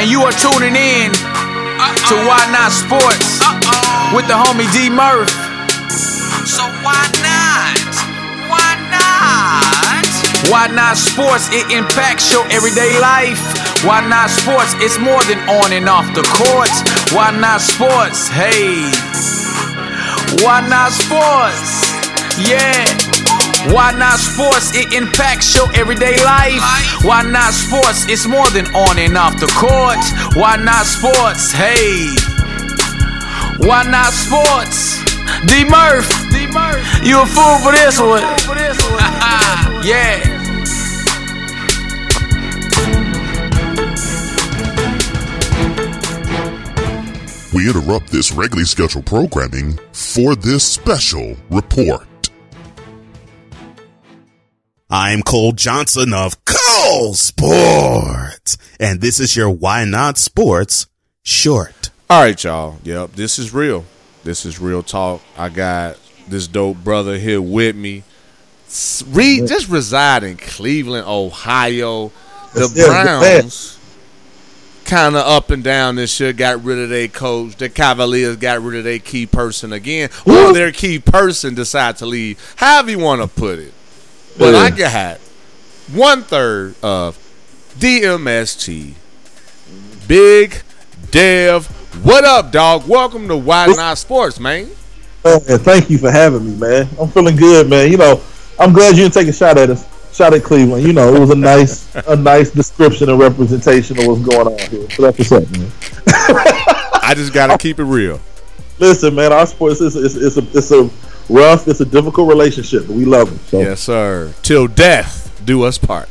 and you are tuning in to Why Not Sports with the homie D Murph. So why not? Why not? Why Not Sports? It impacts your everyday life. Why Not Sports? It's more than on and off the court. Why Not Sports? Hey. Why Not Sports? Yeah. Why not sports? It impacts your everyday life. Why not sports? It's more than on and off the court. Why not sports? Hey. Why not sports? D Murph. You a fool for this one. yeah. We interrupt this regularly scheduled programming for this special report. I'm Cole Johnson of Cole Sports, and this is your Why Not Sports short. All right, y'all. Yep, this is real. This is real talk. I got this dope brother here with me. Re- just reside in Cleveland, Ohio. The Yes, yes, Browns kind of up and down this year. Got rid of their coach. The Cavaliers got rid of their key person again, or their key person decided to leave. However you want to put it. But I got one third of DMST. Big Dev. What up, dog? Welcome to Why Not Sports, man. Man, thank you for having me, man. I'm feeling good, man. You know, I'm glad you didn't take a shot at us. Shot at Cleveland. You know, it was a nice, a nice description and representation of what's going on here. So that's what's up, man. I just got to keep it real. Listen, man, our sports is it's, it's a it's a rough, it's a difficult relationship, but we love them. So Yes, sir. Till death do us part.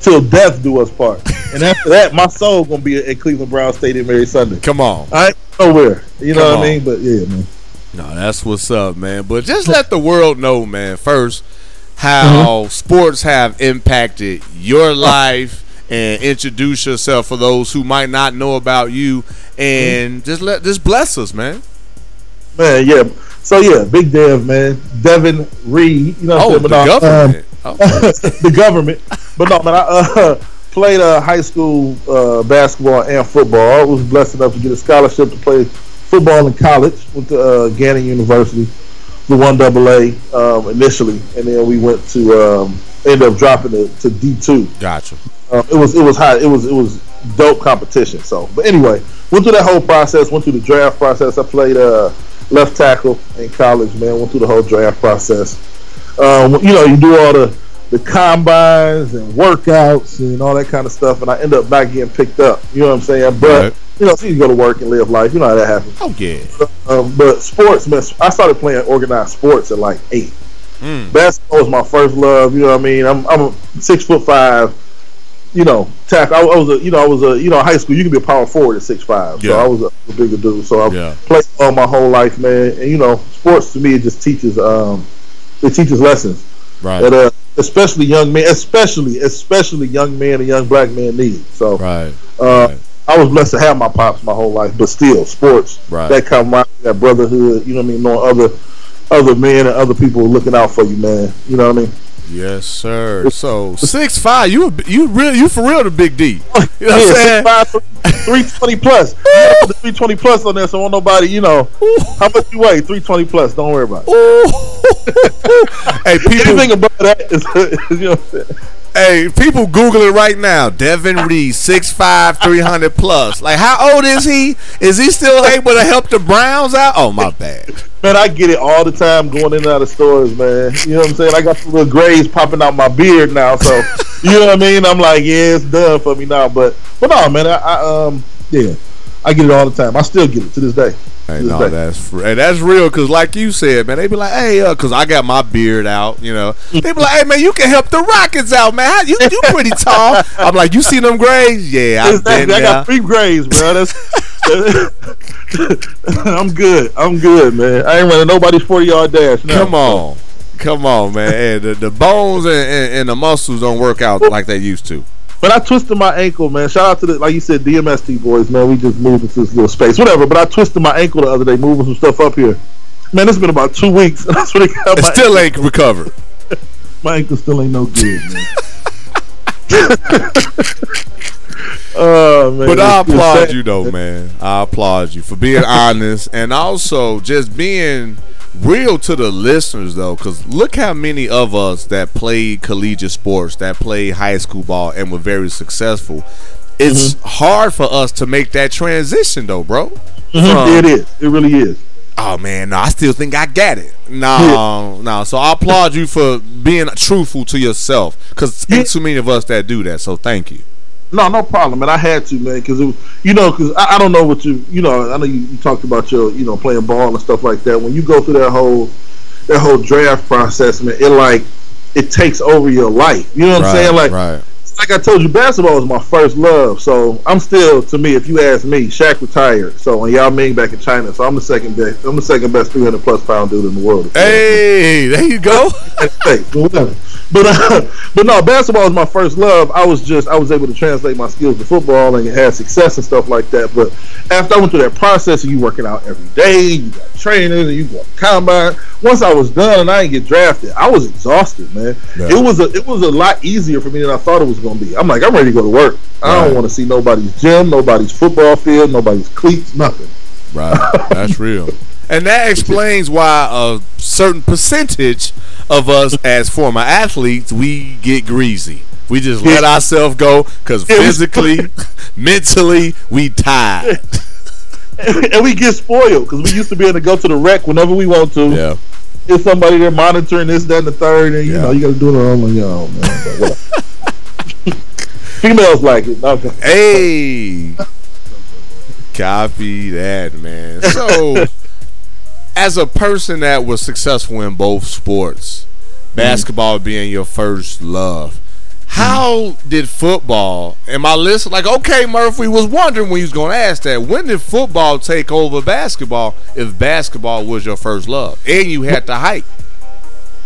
till death do us part. And after that, my soul gonna be at Cleveland Brown Stadium every Sunday. Come on. I ain't nowhere. You know Come what I mean? But yeah, man. No, that's what's up, man. But just let the world know, man, first how uh-huh. sports have impacted your life and introduce yourself for those who might not know about you and mm-hmm. just let just bless us, man. Man, yeah. So yeah, big Dev, man. Devin Reed. You know what Oh, I'm the no, um, government. Oh, the government. But no, man, I uh, played uh, high school uh, basketball and football. I was blessed enough to get a scholarship to play football in college. Went to uh, Gannon University, the one double A um, initially, and then we went to um, ended up dropping it to D two. gotcha. Um, it was it was high. It was it was dope competition. So, but anyway, went through that whole process. Went through the draft process. I played uh, left tackle in college. Man, went through the whole draft process. Um, you know, you do all the the combines and workouts and all that kind of stuff, and I end up back getting picked up. You know what I'm saying? But Right. you know, so you go to work and live life. You know how that happens. Oh yeah. Um, but sports, man, I started playing organized sports at like eight. Mm. Basketball was my first love. You know what I mean? I'm I'm a six foot five. You know, tackle. I, I was a you know I was a you know high school. You can be a power forward at six five. So I was a, a bigger dude. So I Yeah. played all my whole life, man. And you know, sports to me it just teaches um it teaches lessons Right. that uh especially young men, especially especially young men and young black men need. So Right. uh, Right. I was blessed to have my pops my whole life, but still, sports, Right. that camaraderie, that brotherhood, you know what I mean, knowing other other men and other people looking out for you, man. You know what I mean? Yes, sir. So six five, you you real you for real the big D. You know what I'm saying? 6'5", 320 plus. You gotta put the 320 plus on there, so won't nobody, you know, how much you weigh? 320 plus. Don't worry about it. hey, people, Anything above that is, is, you know what I'm saying? Hey, people Google it right now. Devin Reed, 6'5", 300 plus. Like, how old is he? Is he still able to help the Browns out? Oh, my bad. Man, I get it all the time going in and out of stores, man. You know what I'm saying? I got some little grays popping out my beard now, so you know what I mean. I'm like, yeah, it's done for me now. But but no, man, I, I um yeah, I get it all the time. I still get it to this day. Hey, no, day. that's hey, that's real. Cause like you said, man, they be like, hey, uh, cause I got my beard out, you know. They be like, hey, man, you can help the Rockets out, man. How- You you pretty tall. I'm like, you see them grays? Yeah, I've Exactly. been I got three grays, bro. That's I'm good. I'm good, man. I ain't running nobody's 40 yard dash. No. Come on, come on, man. Hey, the, the bones and, and, and the muscles don't work out like they used to. But I twisted my ankle, man. Shout out to the like you said, DMST boys, man. We just moved into this little space, whatever. But I twisted my ankle the other day, moving some stuff up here. Man, it's been about two weeks. That's what it got It my still ain't recovered. My ankle still ain't no good, man. oh man, But I applaud you though, man. I applaud you for being honest and also just being real to the listeners though, because look how many of us that played collegiate sports, that played high school ball, and were very successful. It's Mm-hmm. hard for us to make that transition though, bro. Mhm, From- it is. It really is. oh man, no, I still think I got it. No, no. So I applaud you for being truthful to yourself, because Yeah. ain't too many of us that do that. So thank you. No, no problem, man. I had to, man, because you know, because I, I don't know what you, you know, I know you, you talked about your, you know, playing ball and stuff like that. When you go through that whole, that whole draft process, man, it like, it takes over your life. You know what I'm saying? Like, right. like I told you, basketball was my first love. So I'm still, to me, if you ask me, Shaq retired. So and Yao Ming back in China. So I'm the second best. I'm the second best 300 plus pound dude in the world. Hey, there you go. But. Uh, but no, basketball was my first love. I was just I was able to translate my skills to football and had success and stuff like that. But after I went through that process of you working out every day, you got trainers and you go to combine. Once I was done and I didn't get drafted, I was exhausted, man. Yeah. It was a it was a lot easier for me than I thought it was going to be. I'm like I'm ready to go to work. I don't want to see nobody's gym, nobody's football field, nobody's cleats, nothing. Right. That's real. And that explains why a certain percentage of us as former athletes, we get greasy. We just let ourselves go because physically, mentally, we tired. and we get spoiled because we used to be able to go to the rec whenever we want to. Yeah. There's somebody there monitoring this, that, and the third, and you Yeah. know you got to do it all on your own, man. Females like it. Okay. Hey. Copy that, man. So, as a person that was successful in both sports, mm-hmm. basketball being your first love, how did football? And my list, like, okay, Murphy was wondering when he was going to ask that. When did football take over basketball? If basketball was your first love, and you had to hike,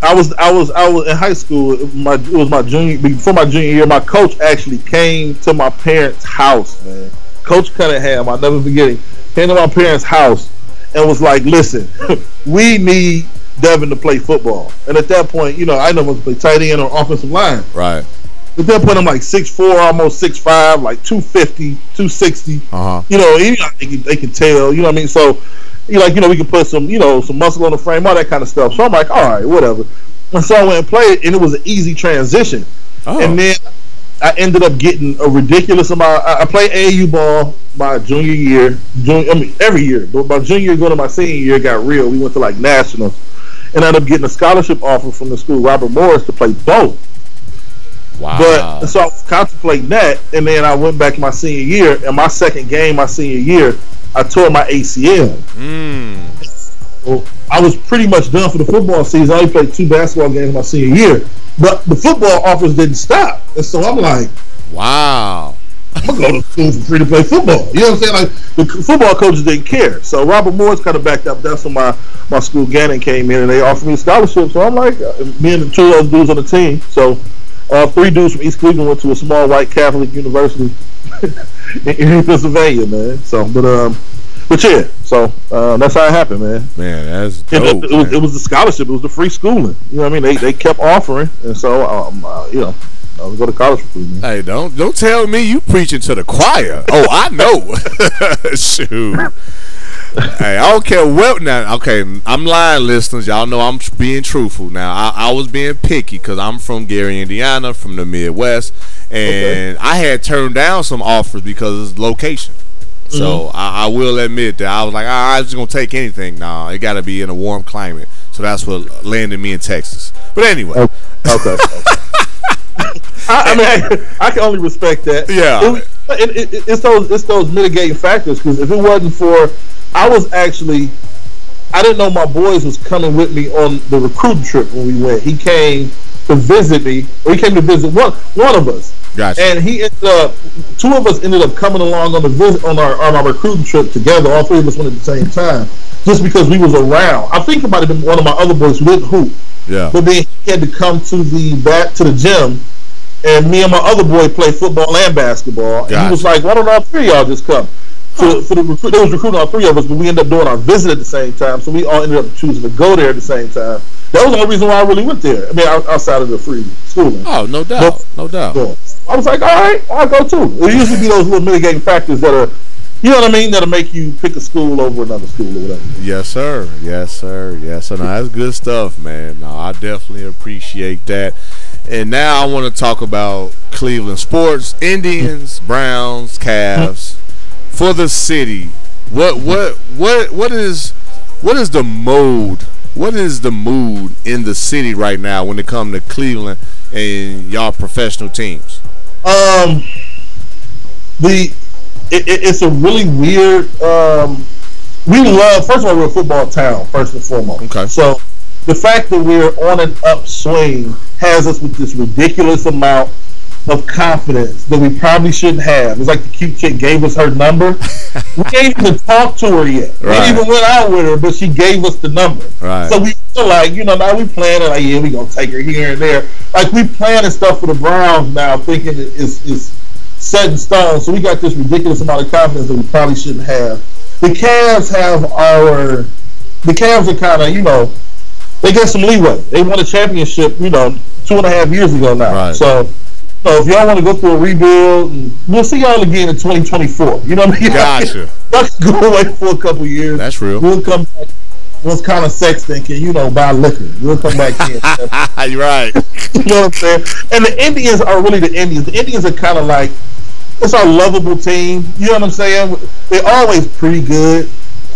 I was I was I was in high school. My it was my junior before my junior year. My coach actually came to my parents' house, man. Coach Cunningham, I'll never forget him. Came to my parents' house and was like, "Listen, we need Devin to play football." And at that point, you know, I know to play tight end or offensive line. right? At that point, I'm like 6'4", almost 6'5", like 250, 260. Uh huh. You know, you know, they, can, they can tell. You know what I mean? So, you like, you know, we can put some, you know, some muscle on the frame, all that kind of stuff. So I'm like, all right, whatever. And so I went and played, and it was an easy transition. Oh. And then I ended up getting a ridiculous amount. I, I played AAU ball my junior year. Junior, I mean, every year. But my junior year, going to my senior year, got real. We went to like nationals, and I ended up getting a scholarship offer from the school, Robert Morris, to play both. wow. But so I was contemplating that, and then I went back my senior year, and my second game, my senior year, I tore my ACL. Mm. So I was pretty much done for the football season. I only played two basketball games in my senior year, but the football offers didn't stop, and so I'm like, Wow. I'm gonna go to school for free to play football. You know what I'm saying? Like the football coaches didn't care. So Robert Morris kind of backed up. That's when my my school Gannon came in and they offered me a scholarship. So I'm like, uh, me and the two other dudes on the team. So uh, three dudes from East Cleveland went to a small white Catholic university in, in Pennsylvania, man. So, but um, but yeah. So uh, that's how it happened, man. Man, that's dope. it, it was, man. it was the scholarship. It was the free schooling. You know what I mean? They they kept offering, and so um, uh, you know, I was go to college for free, man. Hey, don't don't tell me you preaching to the choir. Oh, I know. Shoot. hey, I don't care what now. Okay, I'm lying, listeners. Y'all know I'm being truthful. Now, I, I was being picky because I'm from Gary, Indiana, from the Midwest, and I had turned down some offers because of location. So I, I will admit that I was like, ah, I'm just gonna take anything. Nah, it got to be in a warm climate. So that's what landed me in Texas. But anyway, Okay. I, I mean, I, I can only respect that. Yeah. It- it- it- it's those it's those mitigating factors because if it wasn't for, I was actually, I didn't know my boys was coming with me on the recruiting trip when we went. He came to visit me, or he came to visit one one of us. Gotcha. And he ended up, two of us ended up coming along on the visit on our on our recruiting trip together. All three of us went at the same time, just because we was around. I think it might have been one of my other boys with who yeah. But then he had to come to the back to the gym, and me and my other boy play football and basketball. And he was like, "Why don't all three of y'all just come?" For, for the recruit, they was recruiting all three of us, but we ended up doing our visit at the same time, so we all ended up choosing to go there at the same time. That was the only reason why I really went there. I mean, outside of the free schooling. Oh, no doubt, no doubt. I was like, all right, I'll go too. It usually be those little mitigating factors that are, you know what I mean, that'll make you pick a school over another school or whatever. Yes, sir. Yes, sir. Yes, sir. No, that's good stuff, man. No, I definitely appreciate that. And now I want to talk about Cleveland sports, Indians, Browns, Cavs, for the city. What what what what is what is the mode? What is the mood in the city right now when it comes to Cleveland and y'all professional teams? Um, the it, it, it's a really weird. Um, we love first of all we're a football town first and foremost. Okay. So the fact that we're on an upswing has us with this ridiculous amount of confidence that we probably shouldn't have. It's like the cute chick gave us her number. we ain't even talked to her yet. Right. We even went out with her, but she gave us the number. Right. So we feel like, you know, now we planning like, yeah, we gonna take her here and there. Like we planning stuff for the Browns now, thinking it is is set in stone. So we got this ridiculous amount of confidence that we probably shouldn't have. The Cavs have our the Cavs are kind of, you know, they got some leeway. They won a championship, you know, two and a half years ago now. Right. So, so if y'all want to go through a rebuild, we'll see y'all again in 2024. You know what I mean? Gotcha. Can go away for a couple years. That's real. We'll come back. Was kind of sex thinking, you know, buy liquor. We'll come back in. You're right. you know what I'm saying? And the Indians are really the Indians. The Indians are kind of like it's our lovable team. You know what I'm saying? They're always pretty good.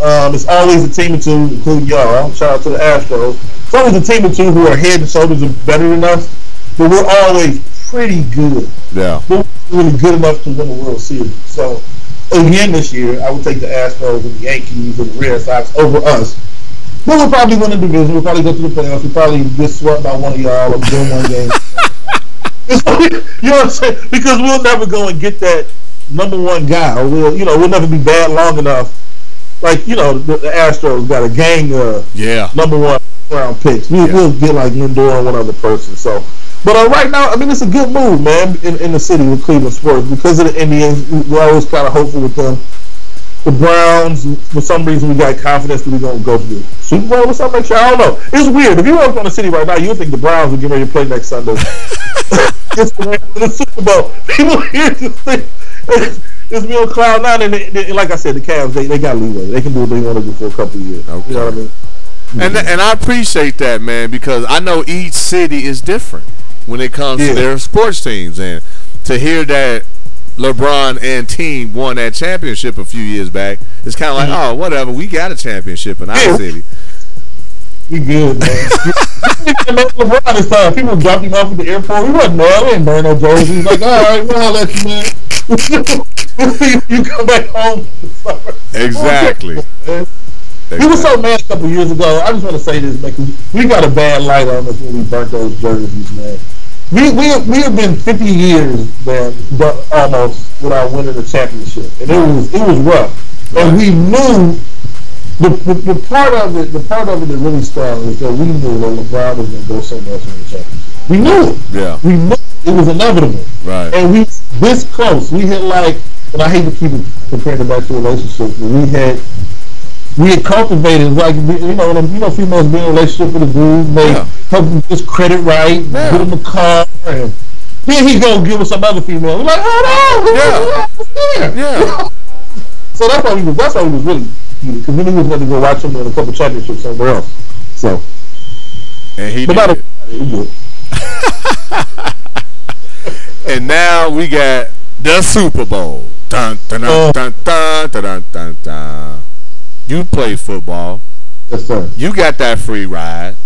Um, it's always a team or two, including y'all. Shout out to the Astros. It's always a team or two who are head and shoulders are better than us, but we're always pretty good. Yeah. We're really good enough to win the World Series. So again this year, I would take the Astros and the Yankees and the Red Sox over us. But we'll probably win the division. We'll probably go to the playoffs. We'll probably get swept by one of y'all or win one game. you know what I'm saying? Because we'll never go and get that number one guy. Or we'll, you know, we'll never be bad long enough. Like, you know, the, the Astros got a gang of Yeah. number one round picks. We, Yeah. We'll get like Lindor and one other person. So, but uh, right now, I mean, it's a good move, man, in, in the city with Cleveland sports because of the Indians. we- We're always kind of hopeful with them. The Browns, for some reason, we got confidence that we're going to go to the Super Bowl or something like. I don't know. It's weird. If you walk on the city right now, you think the Browns would get ready to play next Sunday. it's the, Super Bowl. People here just think it's, me on cloud nine. And, they, they- like I said, the Cavs, they, they got leeway. They can do what they want to do for a couple of years. Okay. You know what I mean? And and I appreciate that, man, because I know each city is different when it comes Yeah. to their sports teams, and to hear that LeBron and team won that championship a few years back, it's kind of like, mm-hmm. oh, whatever, we got a championship in our Yeah. city. We good, man. LeBron this time. People dropped him off at the airport. He wasn't mad. We ain't burn no jerseys. He's like, all right, well, let you, man. you come back home. Exactly. Man. We were so mad a couple years ago. I just want to say this, man. We got a bad light on us when we burnt those jerseys, man. We we we have been 50 years, man, but almost without winning a championship, and it was it was rough. And we knew the, the the part of it, the part of it that really strong is that we knew that LeBron was going to go somewhere else in the championship. We knew it. Yeah. We knew it was inevitable. Right. And we this close. We had like, and I hate to keep it compared to back to relationships, but we had we had cultivated like you know when, you know females be in a relationship with a dude, they Yeah. help him get his credit right, Yeah. get him a car, and then he go give us some other female. We're like, oh, hold on, Yeah. Yeah. So that's why we was that's why we was really because then he was going to go watch him in a couple championships somewhere else. So, And he but did. it. a, we good. And now we got the Super Bowl. Dun dun dun Oh. dun dun dun dun dun dun. You play football. Yes, sir. You got that free ride.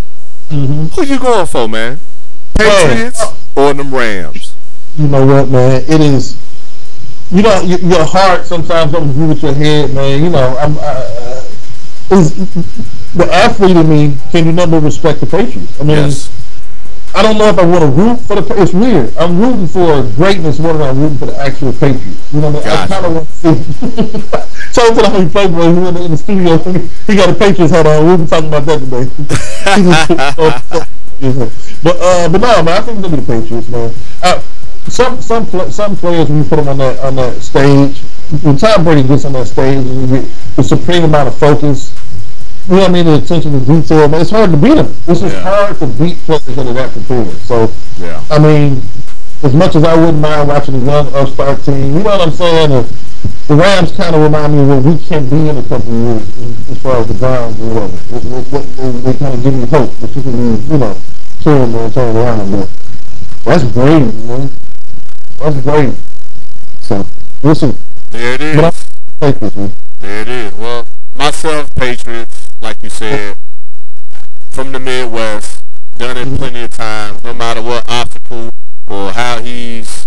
Mm-hmm. Who you going for, man? Patriots or them Rams? you know what, man? It is. You know, your, your heart sometimes don't agree with your head, man. You know, I'm. Uh, is the athlete in me can you never respect the Patriots? I mean, Yes. I don't know if I want to root for the. It's weird. I'm rooting for greatness more than I'm rooting for the actual Patriots. You know, what I, mean? I kind of want to see. Shout out to the homie who in the, in the studio. He got a Patriots hat on. We'll be talking about that today. but uh, but no, man, I think they'll be the Patriots, man. Uh, some some pl- some players when you put them on that on that stage, when Tom Brady gets on that stage and you get the supreme amount of focus, you know what I mean, the attention to detail, man, it's hard to beat them. It's just Yeah. hard to beat players that are that prepared. So Yeah. I mean, as much as I wouldn't mind watching a young upstart team, you know what I'm saying? If the Rams kind of remind me of what we can be in a couple of years as far as the Browns or whatever. They kind of give me hope that you can, you know, turn and turn around. But that's great, man. That's great. So, listen. There it is. But this, man. There it is. Well, myself, Patriots, like you said, from the Midwest, done it plenty of times, no matter what obstacle or how he's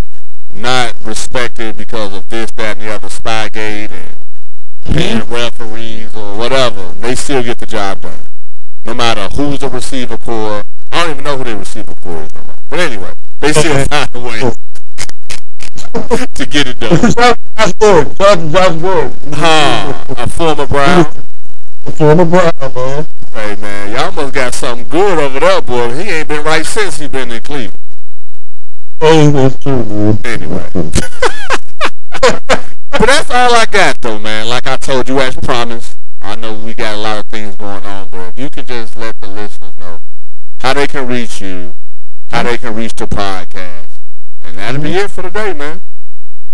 not respected because of this, that, and the other Spygate and hmm? paying referees or whatever. They still get the job done. No matter who's the receiver corps. I don't even know who the receiver corps is. no more. But anyway, they still Okay. find a way oh. to get it done. Josh Gordon. Josh, Josh Gordon. Huh, a former Brown. A former Brown, man. Hey man, y'all must got something good over there, boy. He ain't been right since he been in Cleveland. Anyway. but that's all I got though, man. Like I told you as promised, I know we got a lot of things going on, but if you can just let the listeners know how they can reach you, how they can reach the podcast. And that'll be it for the day, man.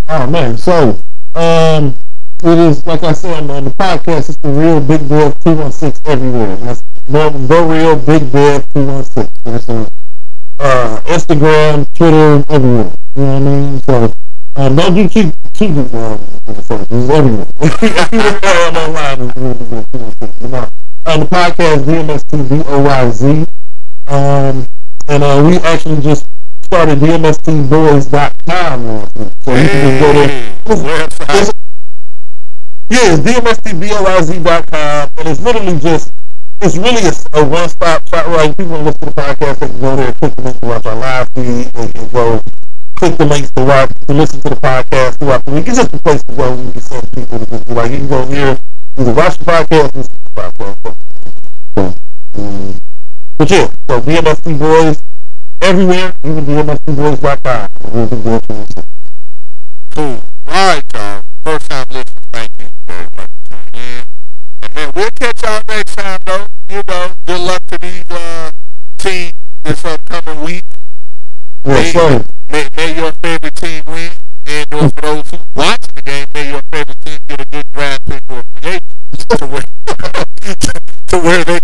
Oh man, so um, it is like I said man. The podcast is the real Big Boy Two One Six everywhere. That's the, the real Big Boy Two One Six. Uh, Instagram, Twitter, everywhere. You know what I mean? So um, don't do cheap cheap it's everywhere. I'm online is real Big Boy Two One Six. You know, um, the podcast DMST B O Y Z. Um, and uh, we actually just started DMSTboys.com last week. So you can just go there. Yeah, it's DMSTBOYZ.com, and it's literally just, it's really a, a one-stop shop, right? People want to listen to the podcast, they can go there, click the link to watch our live feed, they can go click the links to watch, to listen to the podcast throughout the week. It's just a place to go and you can send people to like, you can go here, you can watch the podcast, listen to the podcast. So, but yeah, so DMST Boys everywhere, even DMSTBoys.com. We'll be there for you. Cool. All right, y'all. First time listening, thank you very much. And man, we'll catch y'all next time, though. You know, good luck to these uh, teams this upcoming week. Sir. May, may your favorite team win. And for those who watching the game, may your favorite team get a good draft pick or free to where, to where they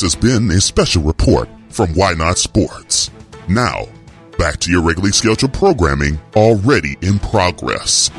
This has been a special report from Why Not Sports. Now, back to your regularly scheduled programming already in progress.